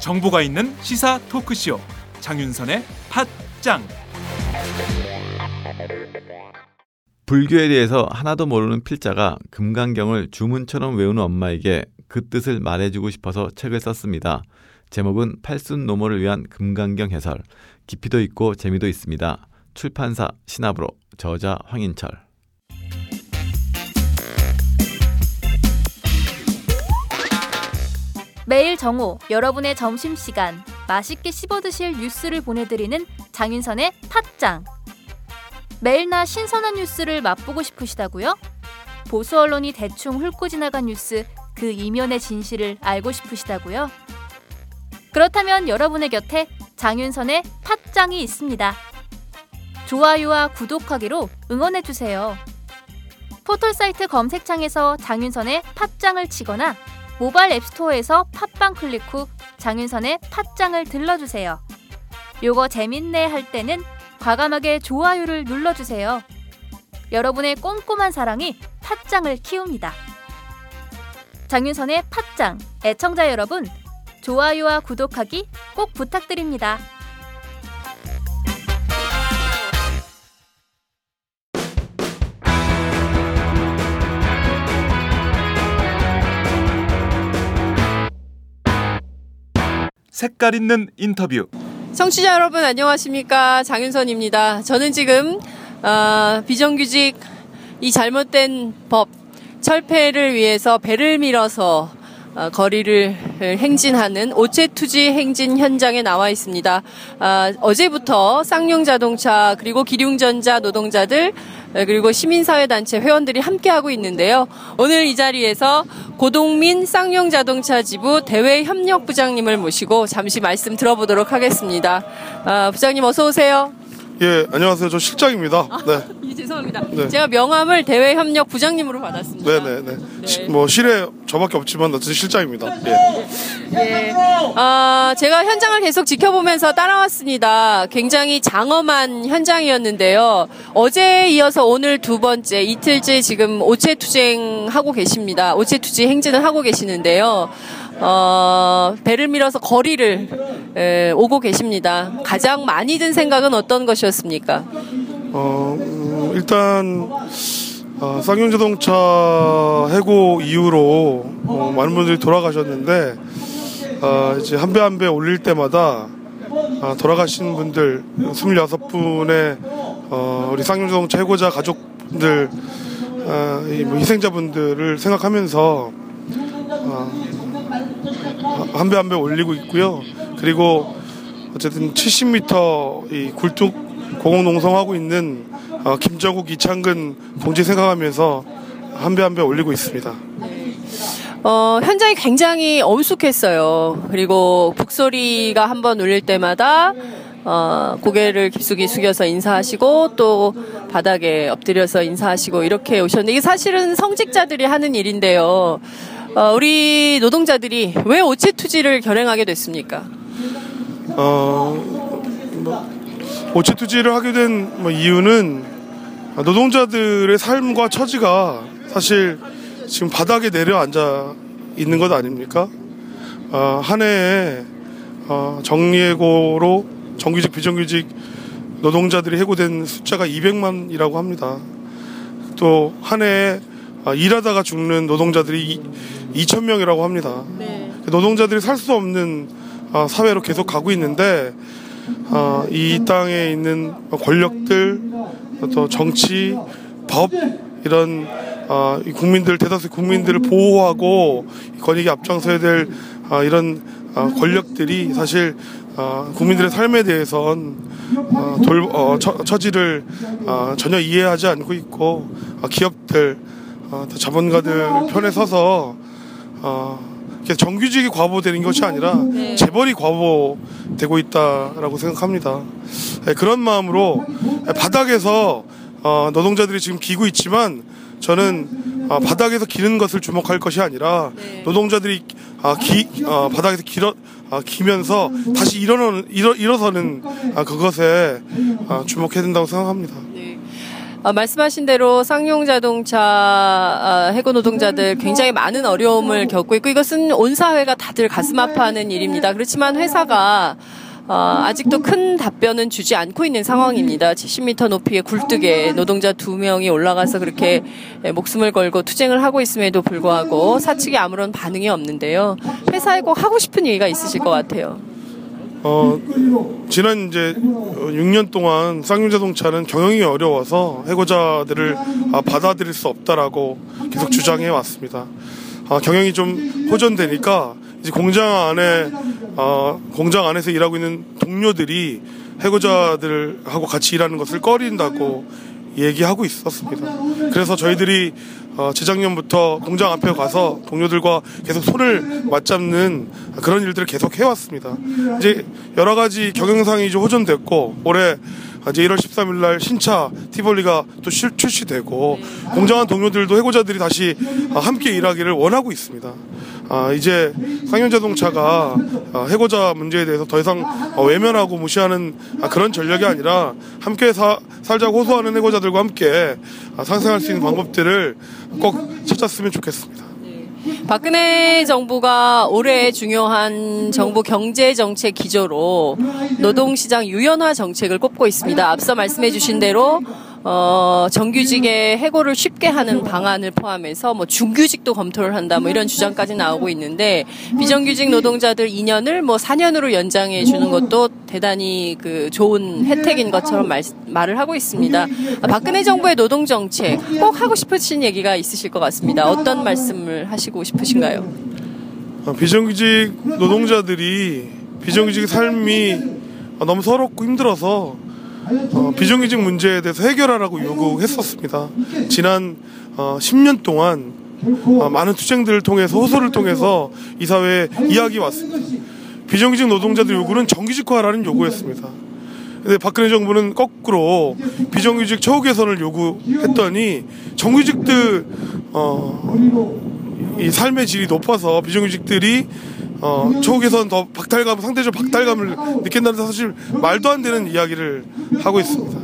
정보가 있는 시사 토크쇼 장윤선의 팟짱 불교에 대해서 하나도 모르는 필자가 금강경을 주문처럼 외우는 엄마에게 그 뜻을 말해주고 싶어서 책을 썼습니다. 제목은 팔순 노모를 위한 금강경 해설. 깊이도 있고 재미도 있습니다. 출판사 신압으로 저자 황인철. 매일 정오 여러분의 점심 시간 맛있게 씹어 드실 뉴스를 보내드리는 장윤선의 팟짱 매일나 신선한 뉴스를 맛보고 싶으시다고요? 보수 언론이 대충 훑고 지나간 뉴스 그 이면의 진실을 알고 싶으시다고요? 그렇다면 여러분의 곁에 장윤선의 팟짱이 있습니다. 좋아요와 구독하기로 응원해주세요. 포털사이트 검색창에서 장윤선의 팟짱을 치거나 모바일 앱스토어에서 팟빵 클릭 후 장윤선의 팟짱을 들러주세요. 요거 재밌네 할 때는 과감하게 좋아요를 눌러주세요. 여러분의 꼼꼼한 사랑이 팟짱을 키웁니다. 장윤선의 팟짱 애청자 여러분 좋아요와 구독하기 꼭 부탁드립니다. 색깔 있는 인터뷰 청취자 여러분 안녕하십니까 장윤선입니다. 저는 지금 어, 비정규직 이 잘못된 법 철폐를 위해서 배를 밀어서 어, 거리를 행진하는 오체투지 행진 현장에 나와 있습니다. 아, 어제부터 쌍용 자동차 그리고 기륭전자 노동자들 그리고 시민사회단체 회원들이 함께하고 있는데요. 오늘 이 자리에서 고동민 쌍용 자동차 지부 대외협력부장님을 모시고 잠시 말씀 들어보도록 하겠습니다. 아, 부장님 어서 오세요. 예, 안녕하세요. 저 실장입니다. 네. 예, 죄송합니다. 네. 제가 명함을 대외협력 부장님으로 받았습니다. 네네 네. 시- 뭐, 실에 저밖에 없지만, 어쨌든 실장입니다. 예. 예. 아, 제가 현장을 계속 지켜보면서 따라왔습니다. 굉장히 장엄한 현장이었는데요. 어제에 이어서 오늘 두 번째, 이틀째 지금 오체 투쟁하고 계십니다. 오체 투지 행진을 하고 계시는데요. 어, 배를 밀어서 거리를 에, 오고 계십니다. 가장 많이 든 생각은 어떤 것이었습니까? 어, 음, 일단, 어, 쌍용자동차 해고 이후로 어, 많은 분들이 돌아가셨는데, 어, 이제 한 배 한 배 올릴 때마다 어, 돌아가신 분들, 26분의 어, 우리 쌍용자동차 해고자 가족분들, 어, 이 뭐 희생자분들을 생각하면서 어, 한배 한 배 올리고 있고요. 그리고 어쨌든 70m 이 굴뚝 공공농성하고 있는 어, 김정국 이창근 동지 생각하면서 한 배 한 배 올리고 있습니다. 어, 현장이 굉장히 엄숙했어요. 그리고 북소리가 한 번 울릴 때마다 어, 고개를 깊숙이 숙여서 인사하시고 또 바닥에 엎드려서 인사하시고 이렇게 오셨는데 이게 사실은 성직자들이 하는 일인데요. 어, 우리 노동자들이 왜 오체 투지를 결행하게 됐습니까? 어, 뭐, 오체 투지를 하게 된 뭐 이유는 노동자들의 삶과 처지가 사실 지금 바닥에 내려앉아 있는 것 아닙니까? 어, 한 해에 어, 정리해고로 정규직 비정규직 노동자들이 해고된 숫자가 200만이라고 합니다. 또 한 해에 어, 일하다가 죽는 노동자들이 2천 명이라고 합니다. 노동자들이 살 수 없는 어, 사회로 계속 가고 있는데 어, 이 땅에 있는 권력들, 또 정치, 법 이런 어, 이 국민들 대다수 국민들을 보호하고 권익에 앞장서야 될 어, 이런 어, 권력들이 사실 어, 국민들의 삶에 대해선 어, 돌, 어, 처, 처지를 어, 전혀 이해하지 않고 있고 어, 기업들, 어, 또 자본가들 편에 서서 어, 정규직이 과보되는 것이 아니라 재벌이 과보되고 있다라고 생각합니다. 네, 그런 마음으로 바닥에서 어, 노동자들이 지금 기고 있지만 저는 어, 바닥에서 기는 것을 주목할 것이 아니라 노동자들이 아, 기, 어, 바닥에서 길어, 아, 기면서 다시 일어나는 일어, 일어 서는 아, 그것에 아, 주목해야 된다고 생각합니다. 네. 아, 말씀하신 대로 쌍용 자동차 아, 해고 노동자들 굉장히 많은 어려움을 겪고 있고 이것은 온 사회가 다들 가슴 아파하는 일입니다. 그렇지만 회사가 어, 아직도 큰 답변은 주지 않고 있는 상황입니다. 70m 높이의 굴뚝에 노동자 두 명이 올라가서 그렇게 목숨을 걸고 투쟁을 하고 있음에도 불구하고 사측이 아무런 반응이 없는데요. 회사에 꼭 하고 싶은 얘기가 있으실 것 같아요. 어, 지난 이제 6년 동안 쌍용자동차는 경영이 어려워서 해고자들을 아, 받아들일 수 없다라고 계속 주장해 왔습니다. 아, 경영이 좀 호전되니까 이제 공장 안에 어, 공장 안에서 일하고 있는 동료들이 해고자들하고 같이 일하는 것을 꺼린다고 얘기하고 있었습니다. 그래서 저희들이 어, 재작년부터 공장 앞에 가서 동료들과 계속 손을 맞잡는 그런 일들을 계속 해왔습니다. 이제 여러 가지 경영상이 이제 호전됐고 올해 이제 1월 13일 날 신차 티볼리가 또 출시되고 공장 안 동료들도 해고자들이 다시 함께 일하기를 원하고 있습니다. 아, 이제 상용자동차가 아, 해고자 문제에 대해서 더 이상 어, 외면하고 무시하는 아, 그런 전략이 아니라 함께 사, 살자고 호소하는 해고자들과 함께 아, 상생할 수 있는 방법들을 꼭 찾았으면 좋겠습니다. 박근혜 정부가 올해 중요한 정부 경제 정책 기조로 노동시장 유연화 정책을 꼽고 있습니다. 앞서 말씀해 주신 대로 어, 정규직의 해고를 쉽게 하는 방안을 포함해서 뭐 중규직도 검토를 한다 뭐 이런 주장까지 나오고 있는데 비정규직 노동자들 2년을 뭐 4년으로 연장해 주는 것도 대단히 그 좋은 혜택인 것처럼 말, 말을 하고 있습니다. 박근혜 정부의 노동 정책 꼭 하고 싶으신 얘기가 있으실 것 같습니다. 어떤 말씀을 하시고 싶으신가요? 어, 비정규직 노동자들이 비정규직 삶이 너무 서럽고 힘들어서 어, 비정규직 문제에 대해서 해결하라고 요구했었습니다. 지난 어, 10년 동안 어, 많은 투쟁들을 통해서 호소를 통해서 이 사회에 이야기 왔습니다. 비정규직 노동자들 요구는 정규직화하라는 요구였습니다. 근데 박근혜 정부는 거꾸로 비정규직 처우 개선을 요구했더니 정규직들 어, 이 삶의 질이 높아서 비정규직들이 어, 초국에서는 더 박탈감, 상대적 박탈감을 느낀다는 사실 말도 안 되는 이야기를 하고 있습니다.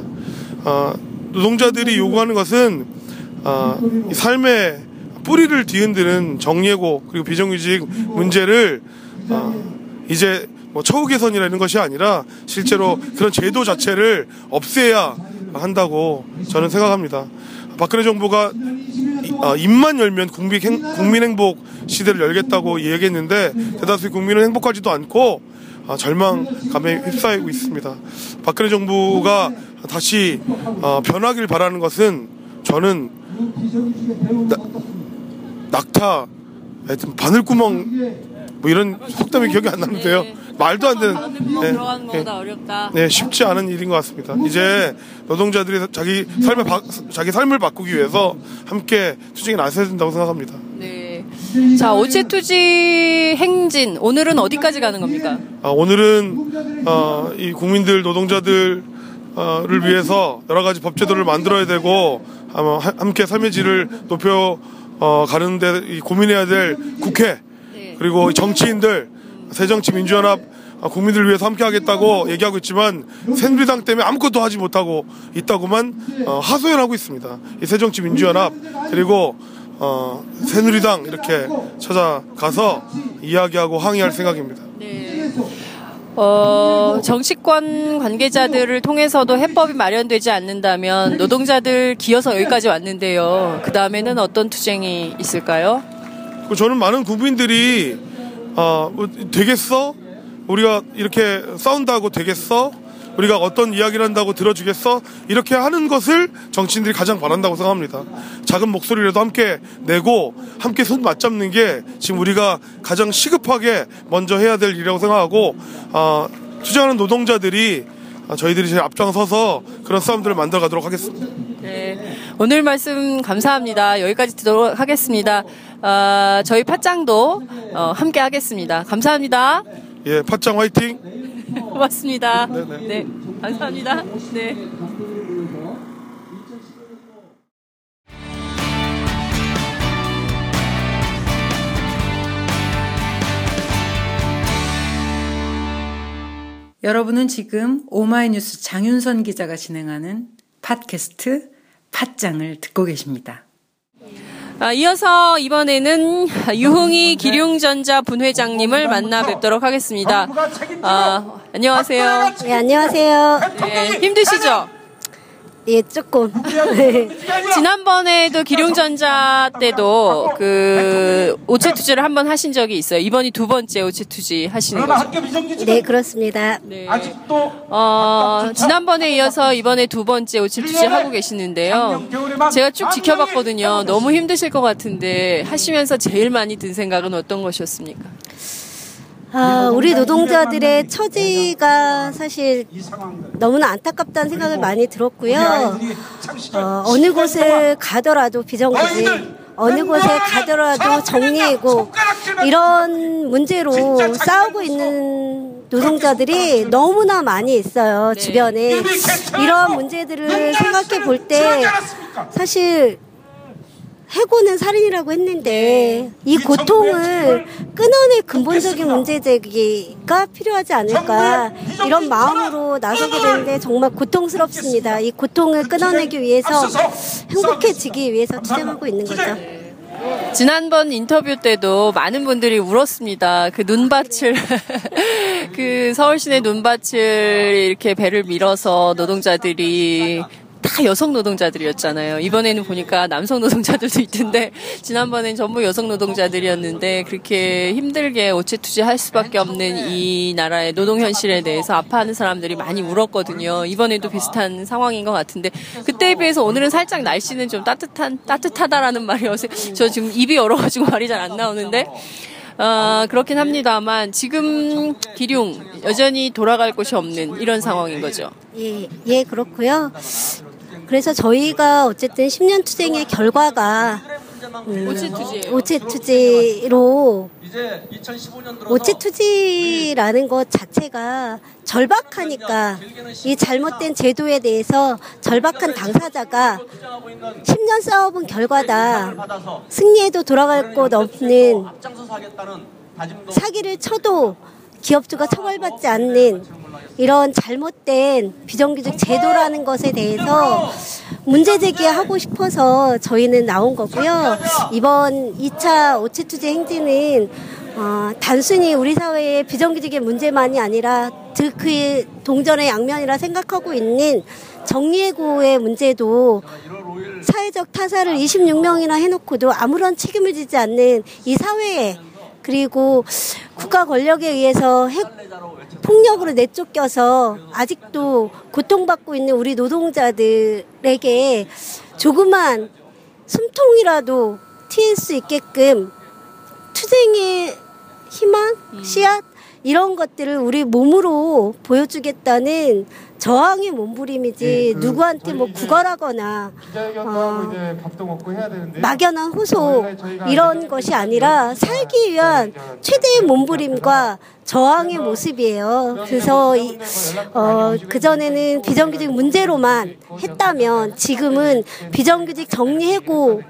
어, 노동자들이 요구하는 것은 어, 삶의 뿌리를 뒤흔드는 정예고 그리고 비정규직 문제를 어, 이제 뭐 처우 개선이라는 것이 아니라 실제로 그런 제도 자체를 없애야 한다고 저는 생각합니다. 박근혜 정부가 어, 입만 열면 국민, 행복 시대를 열겠다고 얘기했는데 대다수의 국민은 행복하지도 않고 어, 절망감에 휩싸이고 있습니다. 박근혜 정부가 다시 어, 변하길 바라는 것은 저는 나, 낙타 하여튼 바늘구멍 뭐 이런 속담이 기억이 안 나는데요. 네. 말도 안 되는 네, 들어가는 것보다 네, 어렵다. 네, 쉽지 않은 일인 것 같습니다. 이제 노동자들이 자기 삶을 바, 자기 삶을 바꾸기 위해서 함께 투쟁에 나서야 된다고 생각합니다. 네. 자, 오체 투지 행진 오늘은 어디까지 가는 겁니까? 아, 오늘은 어, 이 국민들 노동자들을 위해서 여러 가지 법제도를 만들어야 되고 아마 함께 삶의 질을 높여 어, 가는데 고민해야 될 국회 네. 그리고 정치인들 새정치민주연합 국민들을 위해서 함께 하겠다고 얘기하고 있지만 새누리당 때문에 아무것도 하지 못하고 있다고만 어, 하소연하고 있습니다. 이 새정치민주연합 그리고 어, 새누리당 이렇게 찾아가서 이야기하고 항의할 생각입니다. 네. 어, 정치권 관계자들을 통해서도 해법이 마련되지 않는다면 노동자들 기어서 여기까지 왔는데요. 그 다음에는 어떤 투쟁이 있을까요? 저는 많은 국민들이 어, 뭐 되겠어? 우리가 이렇게 싸운다고 되겠어? 우리가 어떤 이야기를 한다고 들어주겠어? 이렇게 하는 것을 정치인들이 가장 바란다고 생각합니다. 작은 목소리라도 함께 내고 함께 손 맞잡는 게 지금 우리가 가장 시급하게 먼저 해야 될 일이라고 생각하고 어, 투쟁하는 노동자들이 저희들이 제일 앞장서서 그런 싸움들을 만들어 가도록 하겠습니다. 네. 오늘 말씀 감사합니다. 여기까지 듣도록 하겠습니다. 어, 저희 팟짱도 어, 함께 하겠습니다. 감사합니다. 예, 팟짱 화이팅! 고맙습니다. 네네. 네, 감사합니다. 네. 여러분은 지금 오마이뉴스 장윤선 기자가 진행하는 팟캐스트 팟짱을 듣고 계십니다. 아, 이어서 이번에는 유흥이 기룡전자 분회장님을 만나 뵙도록 하겠습니다. 아, 안녕하세요. 네, 안녕하세요. 네, 힘드시죠? 예, 조금. 네. 지난번에도 기룡전자 때도 그 오체 투지를 한 번 하신 적이 있어요. 이번이 두 번째 오체 투지 하시는 거죠. 네, 그렇습니다. 네. 어, 지난번에 이어서 이번에 두 번째 오체 투지 하고 계시는데요. 제가 쭉 지켜봤거든요. 너무 힘드실 것 같은데 하시면서 제일 많이 든 생각은 어떤 것이었습니까? 아, 우리 노동자들의 처지가 사실 너무나 안타깝다는 생각을 많이 들었고요. 어, 어느 곳을 가더라도 비정규직, 어느 곳에 가더라도 정리해고 이런 문제로 싸우고 있는 노동자들이 너무나 많이 있어요, 주변에. 이런 문제들을 생각해 볼 때 사실 해고는 살인이라고 했는데 이 고통을 끊어낼 근본적인 문제 제기가 필요하지 않을까 이런 마음으로 나서게 되는데 정말 고통스럽습니다. 이 고통을 끊어내기 위해서 행복해지기 위해서 투쟁하고 있는 거죠. 지난번 인터뷰 때도 많은 분들이 울었습니다. 그 눈밭을, 그 서울시내 눈밭을 이렇게 배를 밀어서 노동자들이 다 여성 노동자들이었잖아요. 이번에는 보니까 남성 노동자들도 있던데 지난번엔 전부 여성 노동자들이었는데 그렇게 힘들게 오체 투지 할 수밖에 없는 이 나라의 노동 현실에 대해서 아파하는 사람들이 많이 울었거든요. 이번에도 비슷한 상황인 것 같은데 그때에 비해서 오늘은 살짝 날씨는 좀 따뜻한 따뜻하다라는 말이 어서 저 지금 입이 얼어가지고 말이 잘 안 나오는데. 어, 그렇긴 합니다만 지금 기룡 여전히 돌아갈 곳이 없는 이런 상황인 거죠. 예, 예, 그렇고요. 그래서 저희가 어쨌든 10년 투쟁의 결과가 음, 오체투지. 오체 투지로 오체 투지라는 것 자체가 절박하니까 이 잘못된 제도에 대해서 절박한 당사자가 10년 싸워본 결과다. 승리해도 돌아갈 곳 없는 사기를 쳐도 기업주가 처벌받지 않는 이런 잘못된 비정규직 제도라는 것에 대해서 문제 제기하고 싶어서 저희는 나온 거고요. 이번 2차 오체투제 행진은 어, 단순히 우리 사회의 비정규직의 문제만이 아니라 그 동전의 양면이라 생각하고 있는 정리해고의 문제도 사회적 타사를 26명이나 해놓고도 아무런 책임을 지지 않는 이 사회에 그리고 국가 권력에 의해서 핵 폭력으로 내쫓겨서 아직도 고통받고 있는 우리 노동자들에게 조그만 숨통이라도 튈수 있게끔 투쟁의 희망, 씨앗 이런 것들을 우리 몸으로 보여주겠다는 저항의 몸부림이지 누구한테 뭐 구걸하거나 어, 막연한 호소 이런 것이 아니라 살기 위한 최대의 몸부림과 저항의 모습이에요. 그래서 이, 어, 그전에는 비정규직 문제로만 했다면 지금은 비정규직 정리해고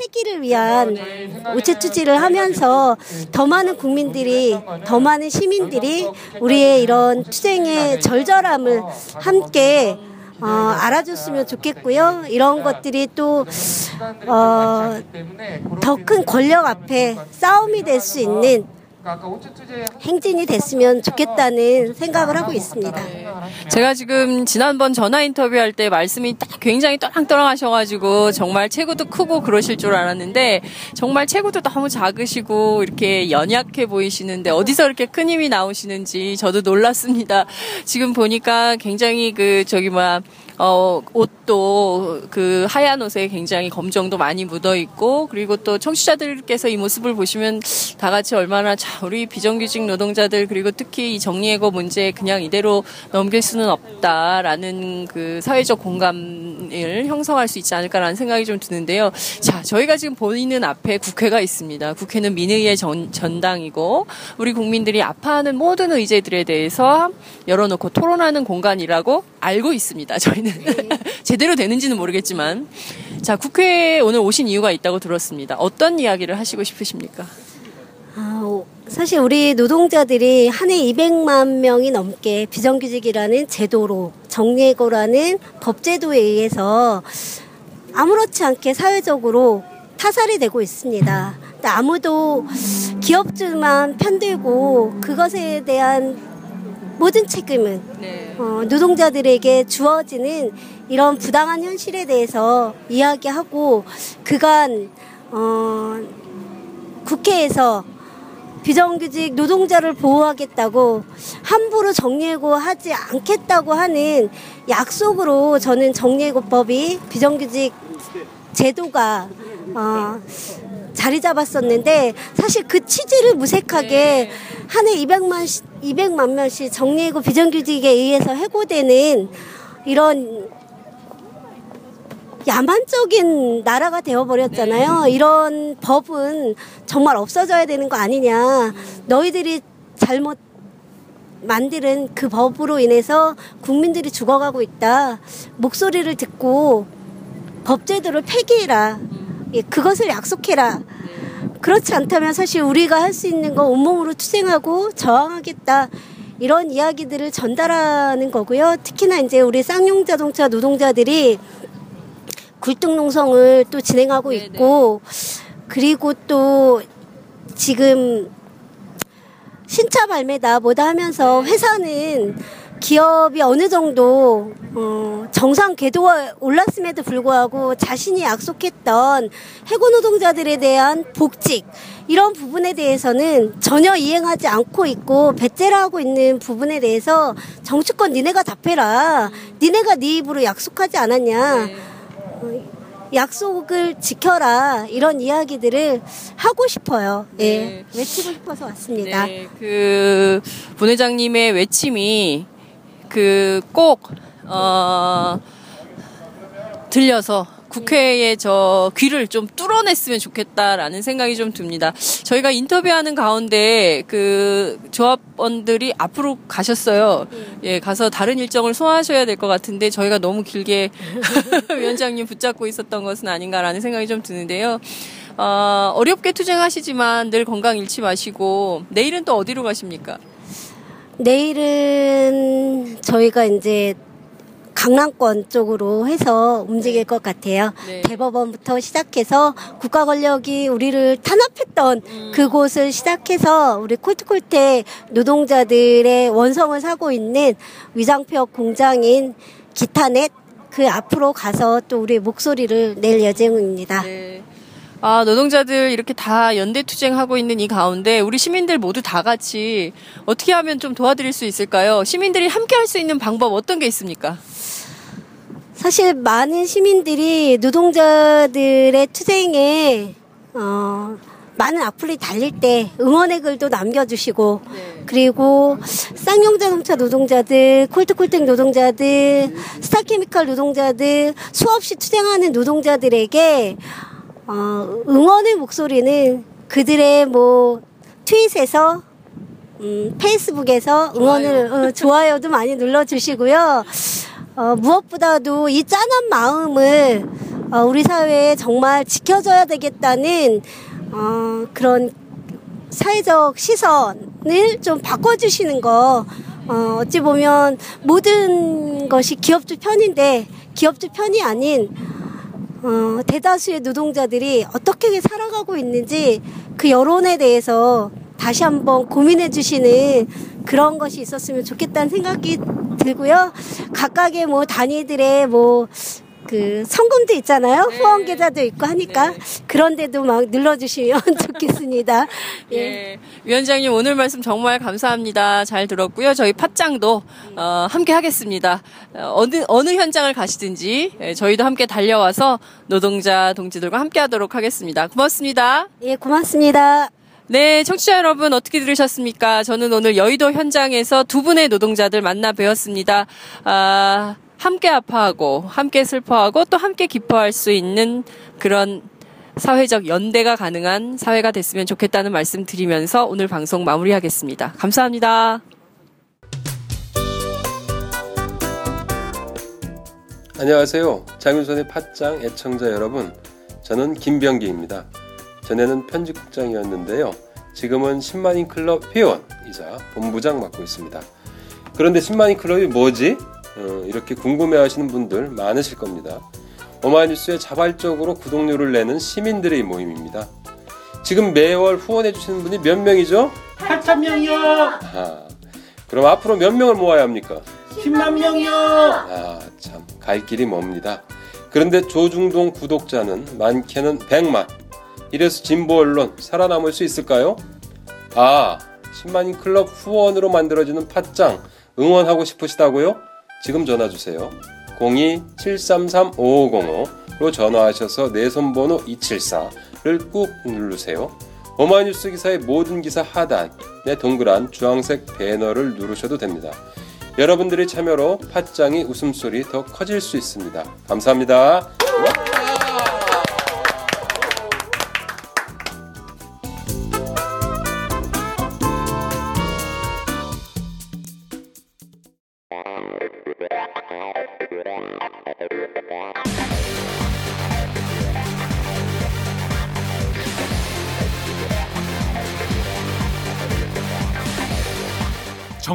폐기를 위한 우체 투지를 하면서 더 많은 국민들이 더 많은 시민들이 우리의 이런 투쟁의 절절함을 함께 어, 알아줬으면 좋겠고요. 이런 것들이 또, 어, 더 큰 권력 앞에 싸움이 될 수 있는 행진이 됐으면 좋겠다는 생각을 하고 있습니다. 제가 지금 지난번 전화 인터뷰할 때 말씀이 딱 굉장히 떠랑떠랑 하셔가지고 정말 체구도 크고 그러실 줄 알았는데 정말 체구도 너무 작으시고 이렇게 연약해 보이시는데 어디서 이렇게 큰 힘이 나오시는지 저도 놀랐습니다. 지금 보니까 굉장히 그 저기 뭐야 어, 옷도 그 하얀 옷에 굉장히 검정도 많이 묻어 있고 그리고 또 청취자들께서 이 모습을 보시면 다 같이 얼마나 자, 우리 비정규직 노동자들 그리고 특히 이 정리해고 문제 그냥 이대로 넘길 수는 없다라는 그 사회적 공감을 형성할 수 있지 않을까라는 생각이 좀 드는데요. 자, 저희가 지금 보이는 앞에 국회가 있습니다. 국회는 민의의 전, 전당이고 우리 국민들이 아파하는 모든 의제들에 대해서 열어놓고 토론하는 공간이라고 알고 있습니다. 저희는 제대로 되는지는 모르겠지만 자 국회에 오늘 오신 이유가 있다고 들었습니다. 어떤 이야기를 하시고 싶으십니까? 아, 사실 우리 노동자들이 한 해 200만 명이 넘게 비정규직이라는 제도로 정예고라는 법제도에 의해서 아무렇지 않게 사회적으로 타살이 되고 있습니다. 아무도 기업주만 편들고 그것에 대한 모든 책임은 네. 어, 노동자들에게 주어지는 이런 부당한 현실에 대해서 이야기하고 그간 어, 국회에서 비정규직 노동자를 보호하겠다고 함부로 정리해고 하지 않겠다고 하는 약속으로 저는 정리해고법이 비정규직 제도가 어, 자리 잡았었는데 사실 그 취지를 무색하게 한 해 200만 200만 명씩 정리해고 비정규직에 의해서 해고되는 이런 야만적인 나라가 되어버렸잖아요. 이런 법은 정말 없어져야 되는 거 아니냐. 너희들이 잘못 만드는 그 법으로 인해서 국민들이 죽어가고 있다. 목소리를 듣고 법제도를 폐기해라. 예, 그것을 약속해라. 그렇지 않다면 사실 우리가 할 수 있는 거 온몸으로 투쟁하고 저항하겠다. 이런 이야기들을 전달하는 거고요. 특히나 이제 우리 쌍용 자동차 노동자들이 굴뚝 농성을 또 진행하고 네네. 있고 그리고 또 지금 신차 발매다 뭐다 하면서 회사는 기업이 어느 정도 어, 정상 궤도에 올랐음에도 불구하고 자신이 약속했던 해고 노동자들에 대한 복직 이런 부분에 대해서는 전혀 이행하지 않고 있고 배째를 하고 있는 부분에 대해서 정치권 니네가 답해라 니네가 네 입으로 약속하지 않았냐 약속을 지켜라 이런 이야기들을 하고 싶어요. 예. 네. 외치고 싶어서 왔습니다. 네, 그 본회장님의 외침이 그꼭 어, 들려서 국회에 저 귀를 좀 뚫어냈으면 좋겠다라는 생각이 좀 듭니다. 저희가 인터뷰하는 가운데 그 조합원들이 앞으로 가셨어요. 예, 가서 다른 일정을 소화하셔야 될 것 같은데 저희가 너무 길게 위원장님 붙잡고 있었던 것은 아닌가라는 생각이 좀 드는데요. 어, 어렵게 투쟁하시지만 늘 건강 잃지 마시고 내일은 또 어디로 가십니까? 내일은 저희가 이제 강남권 쪽으로 해서 움직일 것 같아요. 네. 대법원부터 시작해서 국가 권력이 우리를 탄압했던 그곳을 시작해서 우리 콜트콜테 노동자들의 원성을 사고 있는 위장폐업 공장인 기타넷 그 앞으로 가서 또 우리 목소리를 낼 예정입니다. 네. 아, 노동자들 이렇게 다 연대 투쟁하고 있는 이 가운데 우리 시민들 모두 다 같이 어떻게 하면 좀 도와드릴 수 있을까요? 시민들이 함께 할 수 있는 방법 어떤 게 있습니까? 사실 많은 시민들이 노동자들의 투쟁에 어, 많은 악플이 달릴 때 응원의 글도 남겨주시고 그리고 쌍용자동차 노동자들, 콜트콜텍 노동자들, 스타케미칼 노동자들 수없이 투쟁하는 노동자들에게 어, 응원의 목소리는 그들의 뭐 트윗에서 음, 페이스북에서 응원을 어, 좋아요도 많이 눌러주시고요. 어, 무엇보다도 이 짠한 마음을 어, 우리 사회에 정말 지켜줘야 되겠다는 어, 그런 사회적 시선을 좀 바꿔주시는 거 어, 어찌 보면 모든 것이 기업주 편인데 기업주 편이 아닌 어, 대다수의 노동자들이 어떻게 살아가고 있는지 그 여론에 대해서 다시 한번 고민해 주시는 그런 것이 있었으면 좋겠다는 생각이 들고요. 각각의 뭐 단위들의 뭐 그 성금도 있잖아요. 후원 계좌도 있고 하니까 그런데도 막 눌러주시면 좋겠습니다. 예. 예. 위원장님 오늘 말씀 정말 감사합니다. 잘 들었고요. 저희 팟짱도 어, 함께 하겠습니다. 어, 어느 어느 현장을 가시든지 예, 저희도 함께 달려와서 노동자 동지들과 함께 하도록 하겠습니다. 고맙습니다. 예, 고맙습니다. 네, 청취자 여러분 어떻게 들으셨습니까? 저는 오늘 여의도 현장에서 두 분의 노동자들 만나 뵈었습니다. 아, 함께 아파하고, 함께 슬퍼하고, 또 함께 기뻐할 수 있는 그런 사회적 연대가 가능한 사회가 됐으면 좋겠다는 말씀 드리면서 오늘 방송 마무리하겠습니다. 감사합니다. 안녕하세요. 장윤선의 팟짱 애청자 여러분. 저는 김병기입니다. 전에는 편집국장이었는데요. 지금은 10만인 클럽 회원이자 본부장 맡고 있습니다. 그런데 10만인 클럽이 뭐지? 어, 이렇게 궁금해하시는 분들 많으실 겁니다. 오마이뉴스에 자발적으로 구독료를 내는 시민들의 모임입니다. 지금 매월 후원해 주시는 분이 몇 명이죠? 8천 명이요. 아, 그럼 앞으로 몇 명을 모아야 합니까? 10만 명이요. 아, 참, 갈 길이 멉니다. 그런데 조중동 구독자는 많게는 100만. 이래서 진보 언론 살아남을 수 있을까요? 아, 10만인 클럽 후원으로 만들어지는 팟짱 응원하고 싶으시다고요? 지금 전화 주세요. 02-733-5505로 전화하셔서 내 손번호 274를 꾹 누르세요. 오마이뉴스 기사의 모든 기사 하단에 동그란 주황색 배너를 누르셔도 됩니다. 여러분들의 참여로 팟짱이 웃음소리 더 커질 수 있습니다. 감사합니다.